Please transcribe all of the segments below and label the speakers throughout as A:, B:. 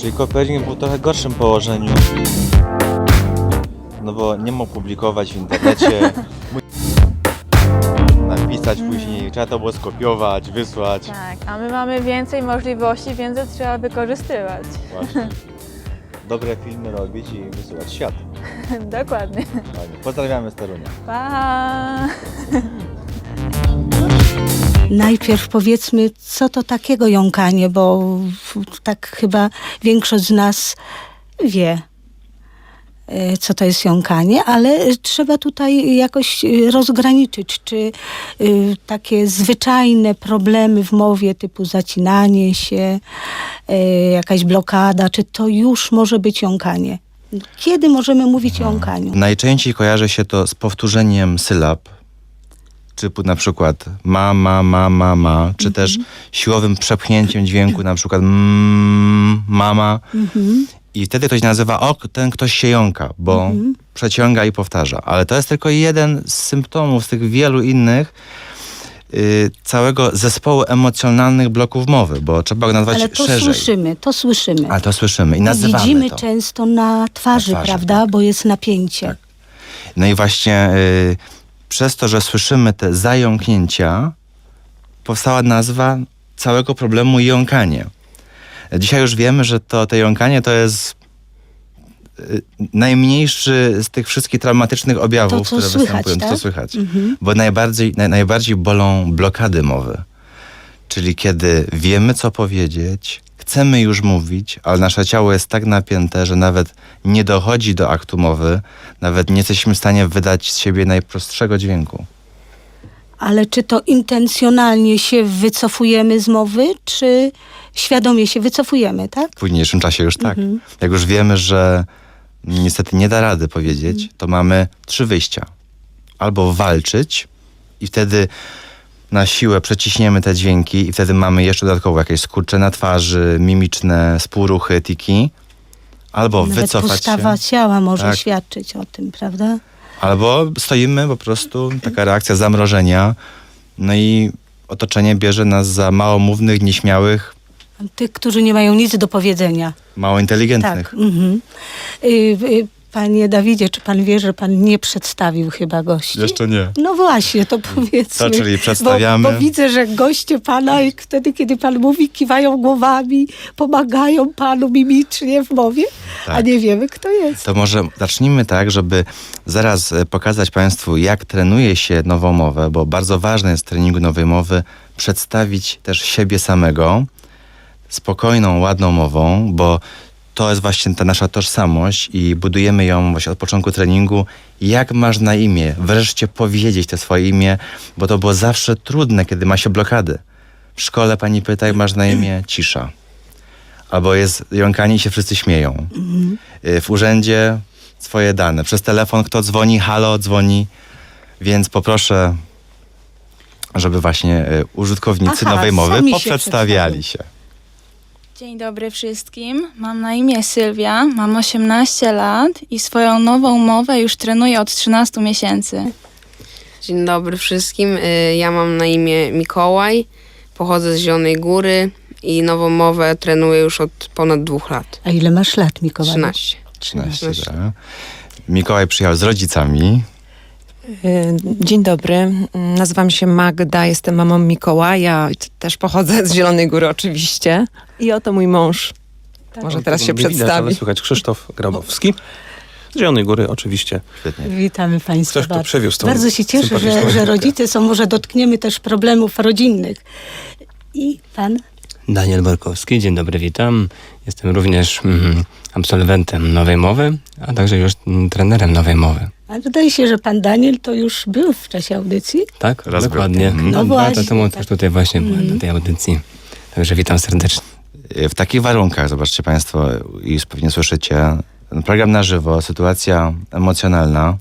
A: Czyli Kopernik był w trochę gorszym położeniu. No bo nie mógł publikować w internecie. Napisać później, trzeba to było skopiować, wysłać.
B: Tak, a my mamy więcej możliwości, więc to trzeba wykorzystywać.
A: Właśnie. Dobre filmy robić i wysyłać świat.
B: Dokładnie.
A: Fajnie. Pozdrawiamy z Torunia.
B: Pa!
C: Najpierw powiedzmy, co to takiego jąkanie, bo tak chyba większość z nas wie, e, co to jest jąkanie, ale trzeba tutaj jakoś rozgraniczyć, czy e, takie zwyczajne problemy w mowie typu zacinanie się, e, jakaś blokada, czy to już może być jąkanie. Kiedy możemy mówić o jąkaniu?
A: Najczęściej kojarzy się to z powtórzeniem sylab, typu na przykład ma, ma, ma, ma, ma, czy też siłowym przepchnięciem dźwięku, na przykład mm, mama. I wtedy ktoś nazywa, o, ten ktoś się jąka, bo przeciąga i powtarza. Ale to jest tylko jeden z symptomów z tych wielu innych y, całego zespołu emocjonalnych bloków mowy, bo trzeba go nazwać
C: Ale to
A: szerzej.
C: słyszymy, to słyszymy.
A: Ale to słyszymy i
C: To
A: nazywamy
C: Widzimy
A: to.
C: często na twarzy,
A: Na twarzy,
C: prawda?
A: tak.
C: Bo jest napięcie.
A: Tak. No i właśnie y, przez to, że słyszymy te zająknięcia, powstała nazwa całego problemu jąkanie. Dzisiaj już wiemy, że to, to jąkanie to jest y, najmniejszy z tych wszystkich traumatycznych objawów,
C: To,
A: które
C: słychać,
A: występują. To, co
C: tak?
A: słychać.
C: Mhm.
A: Bo najbardziej, naj, najbardziej bolą blokady mowy. Czyli kiedy wiemy, co powiedzieć, chcemy już mówić, ale nasze ciało jest tak napięte, że nawet nie dochodzi do aktu mowy, nawet nie jesteśmy w stanie wydać z siebie najprostszego dźwięku.
C: Ale czy to intencjonalnie się wycofujemy z mowy, czy świadomie się wycofujemy, tak?
A: W późniejszym czasie już tak.
C: Mhm.
A: Jak już wiemy, że niestety nie da rady powiedzieć, to mamy trzy wyjścia. Albo walczyć i wtedy na siłę przeciśniemy te dźwięki i wtedy mamy jeszcze dodatkowo jakieś skurcze na twarzy, mimiczne spóruchy, tiki. Albo
C: Nawet
A: wycofać
C: postawa
A: się.
C: ciała może
A: Tak.
C: świadczyć o tym, prawda?
A: Albo stoimy po prostu, taka reakcja zamrożenia, no i otoczenie bierze nas za małomównych, nieśmiałych,
C: Tych, którzy nie mają nic do powiedzenia.
A: mało inteligentnych.
C: Tak. Mhm. Y, y, Panie Dawidzie, czy pan wie, że pan nie przedstawił chyba gości?
A: Jeszcze nie.
C: No właśnie, to powiedzmy.
A: To czyli przedstawiamy.
C: Bo, bo widzę, że goście pana i wtedy, kiedy pan mówi, kiwają głowami, pomagają panu mimicznie w mowie, a
A: Tak.
C: nie wiemy, kto jest.
A: To może zacznijmy tak, żeby zaraz e, pokazać Państwu, jak trenuje się nową mowę, bo bardzo ważne jest w treningu nowej mowy przedstawić też siebie samego spokojną, ładną mową, bo to jest właśnie ta nasza tożsamość i budujemy ją właśnie od początku treningu. Jak masz na imię? Wreszcie powiedzieć to swoje imię, bo to było zawsze trudne, kiedy ma się blokady. W szkole pani pyta, jak masz na imię? Cisza. Albo jest jąkanie i się wszyscy śmieją. Y, W urzędzie swoje dane. Przez telefon kto dzwoni, halo, dzwoni. Więc poproszę, żeby właśnie y, użytkownicy
C: Aha,
A: nowej mowy poprzedstawiali się.
D: Dzień dobry wszystkim. Mam na imię Sylwia, mam 18 lat i swoją nową mowę już trenuję od 13 miesięcy.
E: Dzień dobry wszystkim. Y, Ja mam na imię Mikołaj, pochodzę z Zielonej Góry i nową mowę trenuję już od ponad dwóch lat.
C: A ile masz lat, Mikołaj?
E: 13.
A: 13,
E: 13.
A: tak. Mikołaj przyjechał z rodzicami.
F: Y, Dzień dobry, nazywam się Magda, jestem mamą Mikołaja, też pochodzę z Zielonej Góry oczywiście. I oto mój mąż. Może teraz się
G: Nie widać, ale
F: przedstawi.
G: słychać Krzysztof Grabowski. Z Zielonej Góry oczywiście.
A: Świetnie.
C: Witamy Państwa.
G: Ktoś, kto
C: bardzo.
G: przewiózł tą
C: Bardzo się cieszę, że, że rodzice są. Może dotkniemy też problemów rodzinnych. I pan?
H: Daniel Borkowski, dzień dobry, witam. Jestem również mm, absolwentem Nowej Mowy, a także już mm, trenerem Nowej Mowy.
C: A wydaje się, że pan Daniel to już był w czasie audycji.
H: Tak,
A: Raz
H: dokładnie.
A: był. Mhm.
C: No
H: Dwa
C: właśnie,
H: lata temu
C: tak.
H: też tutaj właśnie byłem na tej audycji. Także witam serdecznie.
A: Y, W takich warunkach, zobaczcie Państwo, i pewnie słyszycie, program na żywo, sytuacja emocjonalna.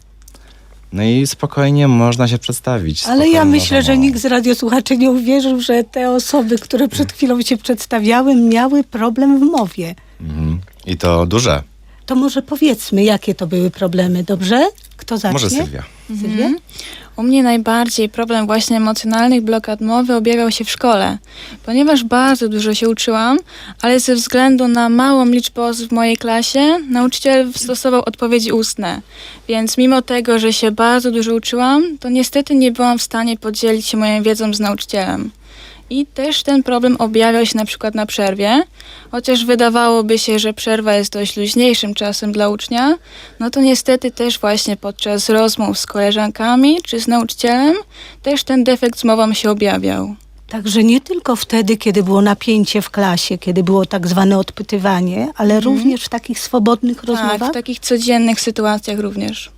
A: No i spokojnie można się przedstawić.
C: Ale ja myślę, że nikt z radiosłuchaczy nie uwierzył, że te osoby, które przed chwilą się przedstawiały, miały problem w mowie.
A: Mhm. I to duże.
C: To może powiedzmy, jakie to były problemy, dobrze? Kto zacznie?
A: Może Sylwia.
C: Sylwia?
D: Mhm. U mnie najbardziej problem właśnie emocjonalnych blokad mowy objawiał się w szkole, ponieważ bardzo dużo się uczyłam, ale ze względu na małą liczbę osób w mojej klasie, nauczyciel stosował odpowiedzi ustne. Więc mimo tego, że się bardzo dużo uczyłam, to niestety nie byłam w stanie podzielić się moją wiedzą z nauczycielem. I też ten problem objawiał się na przykład na przerwie, chociaż wydawałoby się, że przerwa jest dość luźniejszym czasem dla ucznia, no to niestety też właśnie podczas rozmów z koleżankami czy z nauczycielem też ten defekt z mową się objawiał.
C: Także nie tylko wtedy, kiedy było napięcie w klasie, kiedy było tak zwane odpytywanie, ale również w takich swobodnych
D: Tak,
C: rozmowach.
D: w takich codziennych sytuacjach również.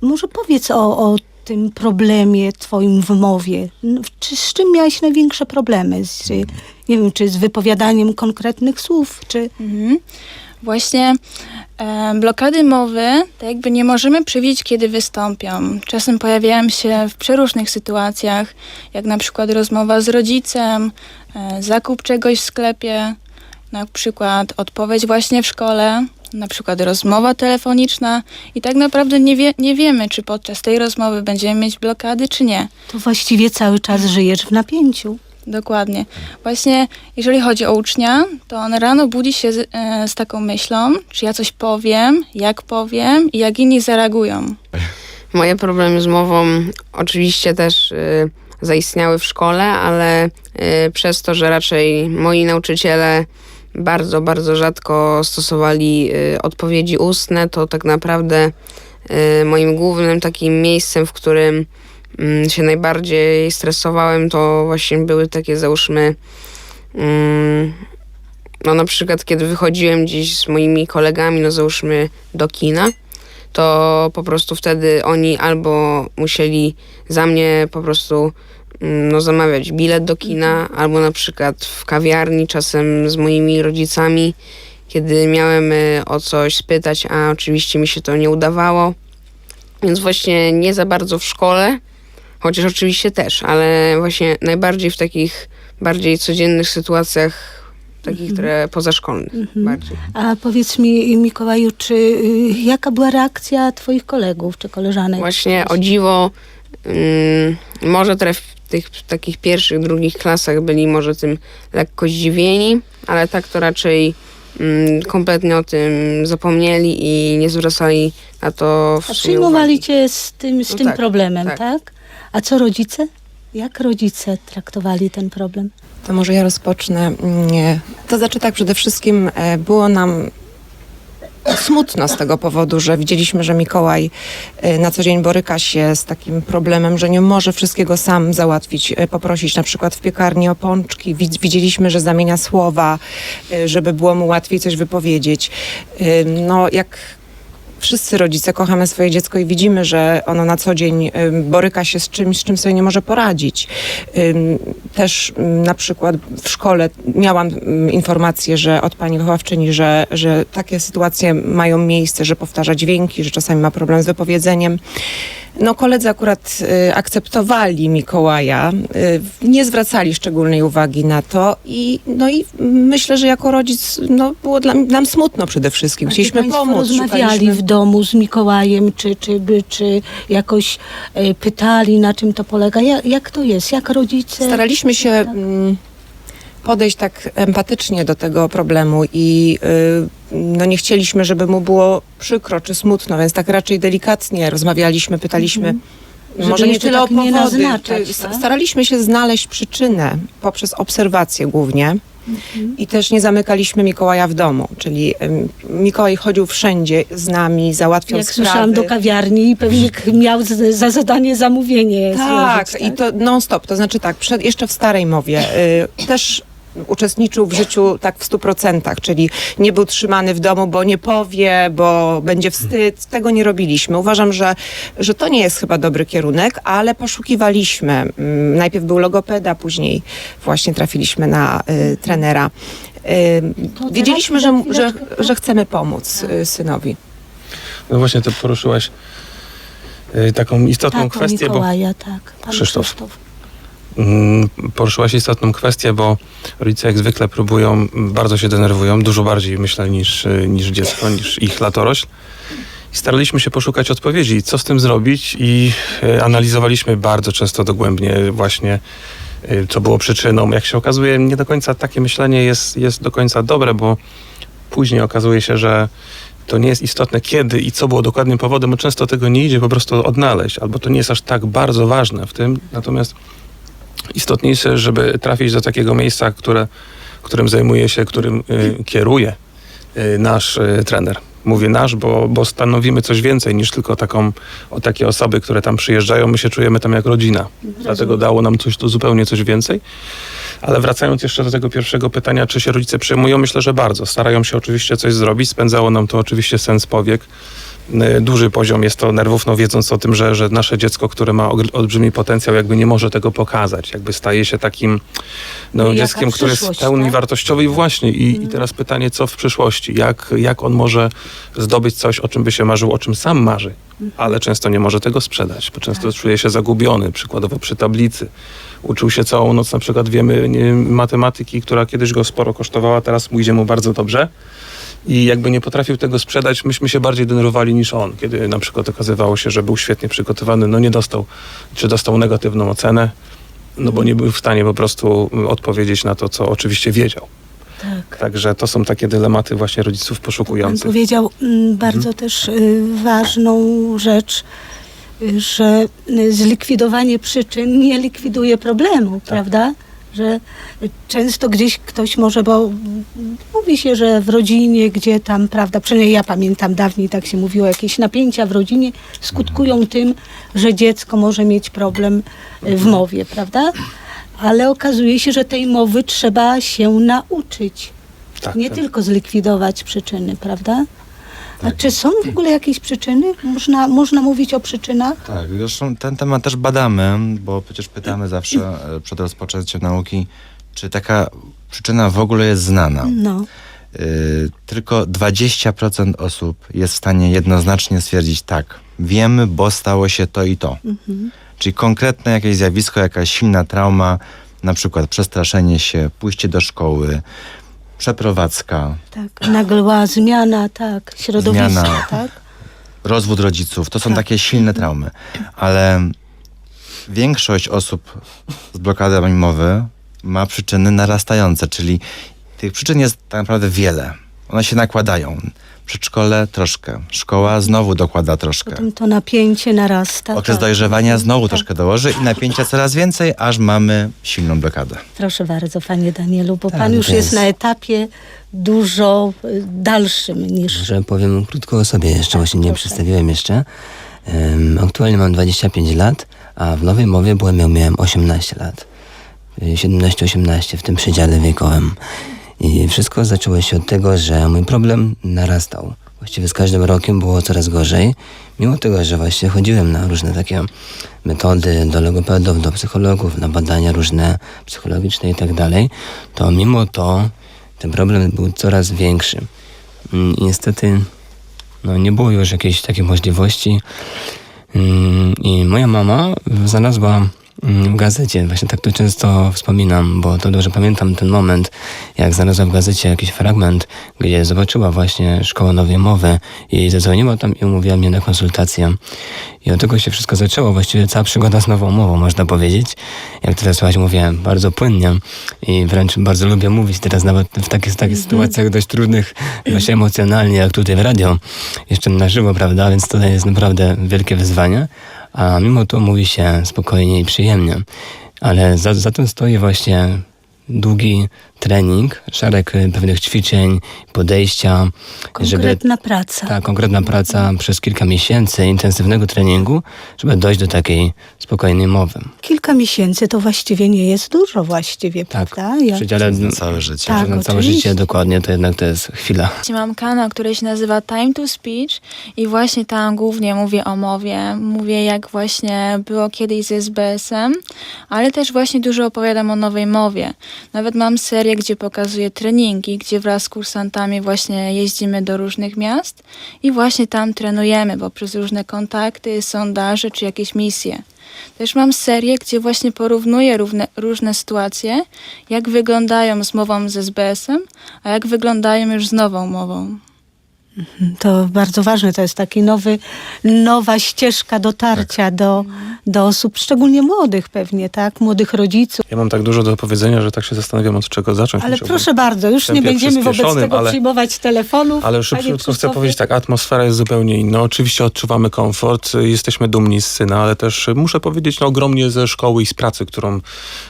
C: Może powiedz o, o tym problemie twoim w mowie. Czy, z czym miałeś największe problemy? Z, nie wiem, czy z wypowiadaniem konkretnych słów, czy...
D: Mhm. Właśnie e, blokady mowy tak jakby nie możemy przewidzieć, kiedy wystąpią. Czasem pojawiają się w przeróżnych sytuacjach, jak na przykład rozmowa z rodzicem, e, zakup czegoś w sklepie, na przykład odpowiedź właśnie w szkole, na przykład rozmowa telefoniczna i tak naprawdę nie, wie, nie wiemy, czy podczas tej rozmowy będziemy mieć blokady, czy nie.
C: To właściwie cały czas żyjesz w napięciu.
D: Dokładnie. Właśnie jeżeli chodzi o ucznia, to on rano budzi się z, e, z taką myślą, czy ja coś powiem, jak powiem i jak inni zareagują.
E: Moje problemy z mową oczywiście też y, zaistniały w szkole, ale y, przez to, że raczej moi nauczyciele bardzo, bardzo rzadko stosowali y, odpowiedzi ustne, to tak naprawdę y, moim głównym takim miejscem, w którym mm, się najbardziej stresowałem, to właśnie były takie załóżmy mm, no na przykład kiedy wychodziłem gdzieś z moimi kolegami, no załóżmy do kina, to po prostu wtedy oni albo musieli za mnie po prostu no, zamawiać bilet do kina, albo na przykład w kawiarni czasem z moimi rodzicami, kiedy miałem y, o coś spytać, a oczywiście mi się to nie udawało. Więc właśnie nie za bardzo w szkole, chociaż oczywiście też, ale właśnie najbardziej w takich bardziej codziennych sytuacjach, takich, które pozaszkolnych bardziej.
C: A powiedz mi, Mikołaju, czy y, jaka była reakcja twoich kolegów czy koleżanek?
E: Właśnie o dziwo, ym, może w tych takich pierwszych, drugich klasach byli może tym lekko zdziwieni, ale tak to raczej ym, kompletnie o tym zapomnieli i nie zwracali na to w
C: A przyjmowali
E: uwagi.
C: cię z tym, z
E: No
C: tym
E: tak,
C: problemem,
E: tak.
C: tak. A co rodzice? Jak rodzice traktowali ten problem?
F: To może ja rozpocznę. Nie. To znaczy tak, przede wszystkim e, było nam smutno z tego powodu, że widzieliśmy, że Mikołaj e, na co dzień boryka się z takim problemem, że nie może wszystkiego sam załatwić, e, poprosić na przykład w piekarni o pączki. Widz- Widzieliśmy, że zamienia słowa, e, żeby było mu łatwiej coś wypowiedzieć. No jak wszyscy rodzice kochamy swoje dziecko i widzimy, że ono na co dzień boryka się z czymś, z czym sobie nie może poradzić. Też na przykład w szkole miałam informację, że od pani wychowawczyni, że, że takie sytuacje mają miejsce, że powtarza dźwięki, że czasami ma problem z wypowiedzeniem. No koledzy akurat y, akceptowali Mikołaja, y, nie zwracali szczególnej uwagi na to i no i myślę, że jako rodzic no, było dla, nam smutno przede wszystkim. Chcieliśmy pomóc.
C: rozmawiali
F: szukaliśmy-
C: w domu z Mikołajem, czy, czy, by, czy jakoś e, pytali, na czym to polega? Jak, jak to jest? Jak rodzice...
F: Staraliśmy się mm, podejść tak empatycznie do tego problemu i y, no nie chcieliśmy, żeby mu było przykro czy smutno, więc tak raczej delikatnie rozmawialiśmy, pytaliśmy.
C: Mhm.
F: Może nie tyle
C: tak
F: o
C: nie
F: powody.
C: naznaczać,
F: Ty-
C: tak?
F: Staraliśmy się znaleźć przyczynę poprzez obserwację głównie.
C: Mhm.
F: I też nie zamykaliśmy Mikołaja w domu, czyli Mikołaj chodził wszędzie z nami, załatwiał
C: Jak
F: sprawy.
C: słyszałam do kawiarni i pewnie miał za zadanie zamówienie
F: Tak,
C: złożyć,
F: i to non-stop, to znaczy tak, przed, jeszcze w starej mowie y, też uczestniczył w życiu tak w stu procentach, czyli nie był trzymany w domu, bo nie powie, bo będzie wstyd. Tego nie robiliśmy. Uważam, że, że to nie jest chyba dobry kierunek, ale poszukiwaliśmy. Mm, Najpierw był logopeda, później właśnie trafiliśmy na y, trenera. Y,
C: To
F: wiedzieliśmy, że, że, że chcemy pomóc y, synowi.
G: No właśnie, ty poruszyłaś y, taką istotną kwestię, bo
C: Mikołaja, tak. Pan
G: Krzysztof. Mm, Poruszyłaś istotną kwestię, bo rodzice jak zwykle próbują, bardzo się denerwują, dużo bardziej myślę niż, y, niż dziecko, niż ich latorośl. I staraliśmy się poszukać odpowiedzi, co z tym zrobić i e, analizowaliśmy bardzo często dogłębnie właśnie, e, co było przyczyną. Jak się okazuje, nie do końca takie myślenie jest, jest do końca dobre, bo później okazuje się, że to nie jest istotne kiedy i co było dokładnym powodem, bo często tego nie idzie po prostu odnaleźć, albo to nie jest aż tak bardzo ważne w tym. Natomiast istotniejsze, żeby trafić do takiego miejsca, które, którym zajmuje się, którym y, kieruje y, nasz y, trener. Mówię nasz, bo, bo stanowimy coś więcej niż tylko taką, o takie osoby, które tam przyjeżdżają. My się czujemy tam jak rodzina. Dlatego dało nam coś tu zupełnie coś więcej. Ale wracając jeszcze do tego pierwszego pytania, czy się rodzice przejmują, myślę, że bardzo. Starają się oczywiście coś zrobić. Spędzało nam to oczywiście sens powiek. Y, Duży poziom jest to nerwów, no wiedząc o tym, że, że nasze dziecko, które ma olbrzymi potencjał, jakby nie może tego pokazać. Jakby staje się takim no, dzieckiem, które jest
C: przyszłość,
G: pełni
C: tak?
G: wartościowy i właśnie. I, I teraz pytanie, co w przyszłości? Jak, jak on może zdobyć coś, o czym by się marzył, o czym sam marzy, ale często nie może tego sprzedać, bo często czuje się zagubiony, przykładowo przy tablicy. Uczył się całą noc, na przykład wiemy, nie, matematyki, która kiedyś go sporo kosztowała, teraz mu idzie mu bardzo dobrze. I jakby nie potrafił tego sprzedać, myśmy się bardziej denerwowali niż on. Kiedy na przykład okazywało się, że był świetnie przygotowany, no nie dostał, czy dostał negatywną ocenę, no bo nie był w stanie po prostu odpowiedzieć na to, co oczywiście wiedział.
C: Tak.
G: Także to są takie dylematy właśnie rodziców
C: Pan
G: poszukujących.
C: powiedział mm, bardzo też y, ważną rzecz, y, że y, zlikwidowanie przyczyn nie likwiduje problemu, prawda? Że często gdzieś ktoś może, bo mówi się, że w rodzinie, gdzie tam, prawda, przynajmniej ja pamiętam dawniej tak się mówiło, jakieś napięcia w rodzinie skutkują tym, że dziecko może mieć problem y, w mowie, prawda? Ale okazuje się, że tej mowy trzeba się nauczyć
G: Tak,
C: nie
G: tak.
C: tylko zlikwidować przyczyny, prawda? A
A: Tak.
C: czy są w ogóle jakieś przyczyny? Można, można mówić o przyczynach?
A: Tak, zresztą ten temat też badamy, bo przecież pytamy zawsze e, przed rozpoczęciem nauki, czy taka przyczyna w ogóle jest znana.
C: No,
A: Y, tylko 20% osób jest w stanie jednoznacznie stwierdzić tak, wiemy, bo stało się to i to. Czyli konkretne jakieś zjawisko, jakaś silna trauma, na przykład przestraszenie się, pójście do szkoły, przeprowadzka,
C: tak. Nagła zmiana, tak. Środowiska,
A: Zmiana.
C: tak.
A: rozwód rodziców, to są
C: Tak.
A: takie silne traumy. Ale większość osób z blokadami mowy ma przyczyny narastające, czyli tych przyczyn jest tak naprawdę wiele. One się nakładają. Przedszkole troszkę, szkoła znowu dokłada troszkę.
C: Potem to napięcie narasta.
A: Okres
C: tak.
A: dojrzewania znowu
C: Tak.
A: troszkę dołoży i napięcia coraz więcej, aż mamy silną blokadę.
C: Proszę bardzo, panie Danielu, bo
H: Tak,
C: pan już jest
H: jest-
C: na etapie dużo y, dalszym niż...
H: Może powiem krótko o sobie jeszcze, właśnie nie
C: proszę.
H: przedstawiłem jeszcze. Em, aktualnie mam 25 lat, a w nowej mowie byłem, miałem 18 lat. Y, 17-18 w tym przedziale wiekowym. I wszystko zaczęło się od tego, że mój problem narastał. Właściwie z każdym rokiem było coraz gorzej. Mimo tego, że właśnie chodziłem na różne takie metody do logopedów, do psychologów, na badania różne psychologiczne i tak dalej, to mimo to ten problem był coraz większy. Mm, I niestety no, nie było już jakiejś takiej możliwości. Mm, I moja mama znalazła w gazecie, właśnie tak to często wspominam, bo to dobrze pamiętam ten moment, jak znalazła w gazecie jakiś fragment, gdzie zobaczyła właśnie Szkołę Nowej Mowy. I zadzwoniła tam i umówiła mnie na konsultację. I od tego się wszystko zaczęło, właściwie cała przygoda z nową mową, można powiedzieć. Jak teraz słuchać, mówię bardzo płynnie i wręcz bardzo lubię mówić teraz nawet w takich, takich sytuacjach dość trudnych, dość emocjonalnie, jak tutaj w radio, jeszcze na żywo, prawda, więc to jest naprawdę wielkie wyzwanie, a mimo to mówi się spokojnie i przyjemnie. Ale za, za tym stoi właśnie długi trening, szereg pewnych ćwiczeń, podejścia, żeby
C: Konkretna praca.
H: ta konkretna praca przez kilka miesięcy intensywnego treningu, żeby dojść do takiej spokojnej mowy.
C: Kilka miesięcy to właściwie nie jest dużo właściwie,
H: Tak,
C: prawda?
H: w
C: Ja-
H: przedziale
A: Na całe życie.
C: Tak,
H: na całe życie dokładnie, to jednak to jest chwila.
D: Mam kanał, który się nazywa Time to Speech i właśnie tam głównie mówię o mowie. Mówię jak właśnie było kiedyś z SBS-em, ale też właśnie dużo opowiadam o nowej mowie. Nawet mam serię, gdzie pokazuję treningi, gdzie wraz z kursantami właśnie jeździmy do różnych miast i właśnie tam trenujemy, bo przez różne kontakty, sondaże czy jakieś misje. Też mam serię, gdzie właśnie porównuję równe, różne sytuacje, jak wyglądają z mową z SBS-em, a jak wyglądają już z nową mową.
C: To bardzo ważne, to jest taki nowy, nowa ścieżka dotarcia do, do osób, szczególnie młodych pewnie, tak? Młodych rodziców.
G: Ja mam tak dużo do powiedzenia, że tak się zastanawiam, od czego zacząć.
C: Ale proszę bardzo, już nie będziemy wobec tego
G: ale-
C: przyjmować telefonów.
G: Ale szybciutko chcę powiedzieć tak, atmosfera jest zupełnie inna. Oczywiście odczuwamy komfort, jesteśmy dumni z syna, ale też muszę powiedzieć no, ogromnie ze szkoły i z pracy, którą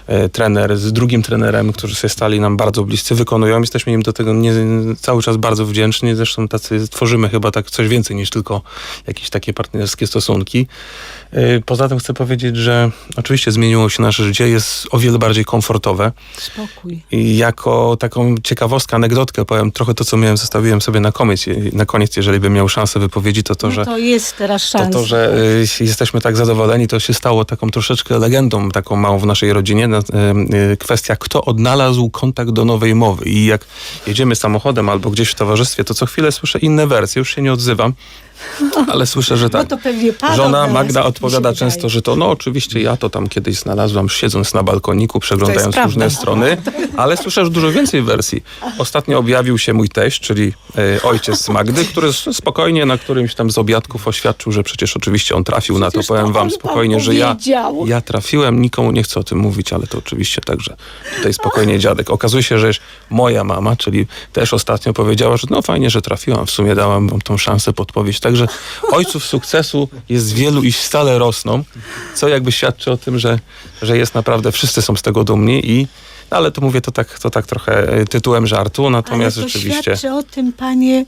G: e, trener z drugim trenerem, którzy się stali nam bardzo bliscy, wykonują. Jesteśmy im do tego nie, cały czas bardzo wdzięczni. Zresztą tacy tworzymy chyba tak coś więcej niż tylko jakieś takie partnerskie stosunki. Y, Poza tym chcę powiedzieć, że oczywiście zmieniło się nasze życie, jest o wiele bardziej komfortowe.
C: Spokój.
G: I jako taką ciekawostkę, anegdotkę powiem trochę to, co miałem, zostawiłem sobie na koniec, na koniec jeżeli bym miał szansę wypowiedzi, to to,
C: no
G: że
C: to jest teraz
G: to,
C: szansa.
G: to, że y, jesteśmy tak zadowoleni, to się stało taką troszeczkę legendą, taką małą w naszej rodzinie. Y, Kwestia, kto odnalazł kontakt do nowej mowy. I jak jedziemy samochodem albo gdzieś w towarzystwie, to co chwilę słyszę inne wersje. Już się nie odzywam, ale słyszę, że tak. Żona Magda odpowiada często, że to no oczywiście ja to tam kiedyś znalazłam siedząc na balkoniku, przeglądając różne strony, ale słyszę już dużo więcej wersji. Ostatnio objawił się mój teść, czyli e, ojciec Magdy, który spokojnie na którymś tam z obiadków oświadczył, że przecież oczywiście on trafił na to.
C: Przecież
G: Powiem wam spokojnie, że ja, ja trafiłem, nikomu nie chcę o tym mówić, ale to oczywiście także tutaj spokojnie dziadek. Okazuje się, że moja mama, czyli też ostatnio powiedziała, że no fajnie, że trafiłam, w sumie dałam wam tą szansę podpowiedź. Także ojców sukcesu jest wielu i stale rosną, co jakby świadczy o tym, że, że jest naprawdę, wszyscy są z tego dumni i no ale to mówię to tak, to tak trochę e, tytułem żartu, natomiast
C: Ale to
G: rzeczywiście...
C: świadczy o tym, panie,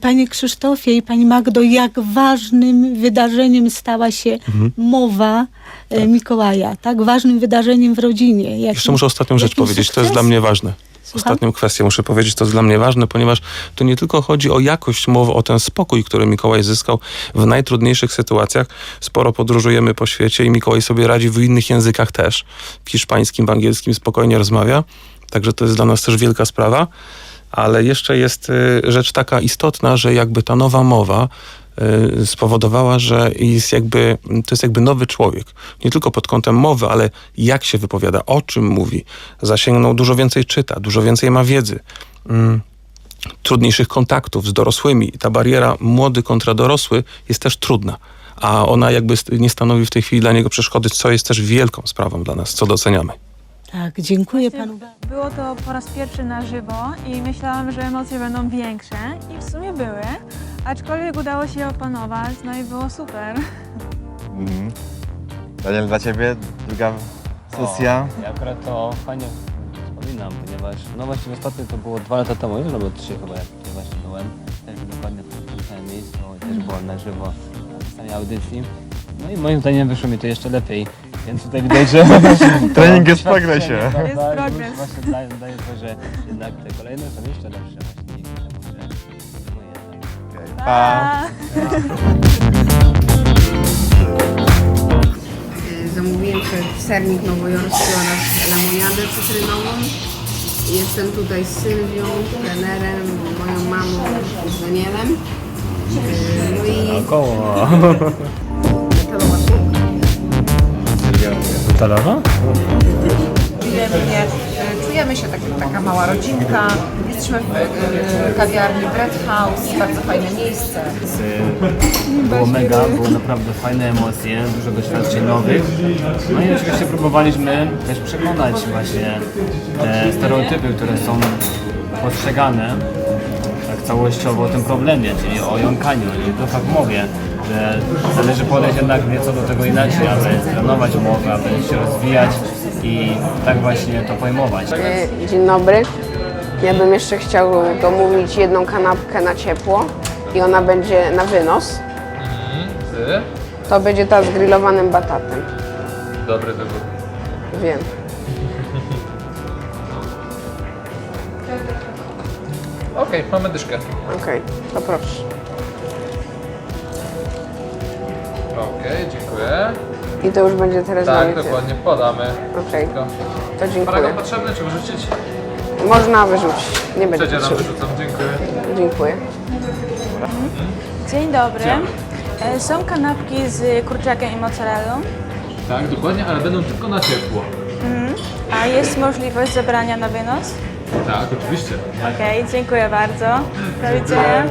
C: panie Krzysztofie i pani Magdo, jak ważnym wydarzeniem stała się
G: Mhm.
C: mowa e, Mikołaja. Tak ważnym wydarzeniem w rodzinie. Jakim,
G: Jeszcze muszę ostatnią rzecz powiedzieć, to jest dla mnie ważne.
C: Słucham?
G: Ostatnią kwestię muszę powiedzieć, to jest dla mnie ważne, ponieważ tu nie tylko chodzi o jakość mowy, o ten spokój, który Mikołaj zyskał w najtrudniejszych sytuacjach. Sporo podróżujemy po świecie i Mikołaj sobie radzi w innych językach też. W hiszpańskim, w angielskim spokojnie rozmawia. Także to jest dla nas też wielka sprawa. Ale jeszcze jest y, rzecz taka istotna, że jakby ta nowa mowa spowodowała, że jest jakby, to jest jakby nowy człowiek. Nie tylko pod kątem mowy, ale jak się wypowiada, o czym mówi. Zasięgnął dużo więcej czyta, dużo więcej ma wiedzy. Mm, trudniejszych kontaktów z dorosłymi. Ta bariera młody kontra dorosły jest też trudna. A ona jakby nie stanowi w tej chwili dla niego przeszkody, co jest też wielką sprawą dla nas, co doceniamy.
C: Tak, dziękuję panu.
B: Było to po raz pierwszy na żywo i myślałam, że emocje będą większe i w sumie były, aczkolwiek udało się je opanować, no i było super.
A: Mhm. Daniel, dla ciebie druga sesja.
I: O, ja akurat to fajnie wspominam, ponieważ no właśnie ostatnio to było dwa lata temu, już albo trzy chyba, jak tutaj właśnie byłem. Też dokładnie w tym samym miejscu, też byłem na żywo na tej samej audycji. No i moim zdaniem wyszło mi to jeszcze lepiej, więc tutaj widać, że...
A: Trening jest w progresie.
B: Jest
I: Już
B: progres.
I: Właśnie daje to, że jednak te kolejne są jeszcze lepsze
A: Pa.
E: Zamówiłem sobie sernik nowojorski oraz lemoniadę cytrynową. Jestem tutaj z Sylwią, trenerem, moją mamą z Danielem. Yy, No i
I: Około.
E: metalowa słomka.
I: Metalowa?
F: Przyjemnie, e, czujemy się tak, taka mała rodzinka. Jesteśmy w kawiarni Bread House, bardzo fajne miejsce.
I: Było mega, było naprawdę fajne emocje, dużo doświadczeń nowych. No i oczywiście próbowaliśmy też przekonać właśnie te stereotypy, które są postrzegane tak całościowo o tym problemie, czyli o jąkaniu, i to tak mówię, że należy podejść jednak nieco do tego inaczej, aby trenować mowę, aby się rozwijać i tak właśnie to pojmować.
E: Yy, Dzień dobry. Ja bym jeszcze chciał domówić jedną kanapkę na ciepło i ona będzie na wynos. To będzie ta z grillowanym batatem.
J: Dobry wybór.
E: Wiem.
J: Okej, mamy dyszkę.
E: Okej, to proszę.
J: Okej, dziękuję.
E: I to już będzie teraz
J: Tak,
E: moje
J: dokładnie, podamy.
E: Okej,
J: Tylko
E: to dziękuję.
J: Paragon potrzebny, czy wyrzucić?
E: Można wyrzucić. Nie będzie
J: Przecie nam wyrzucam, dziękuję.
E: Dziękuję.
B: Dzień dobry. E, Są kanapki z kurczakiem i mozzarellą,
J: Tak, dokładnie, ale będą tylko na ciepło.
B: a jest możliwość zabrania na wynos?
J: Tak, oczywiście.
B: Okej, dziękuję bardzo. Do widzenia.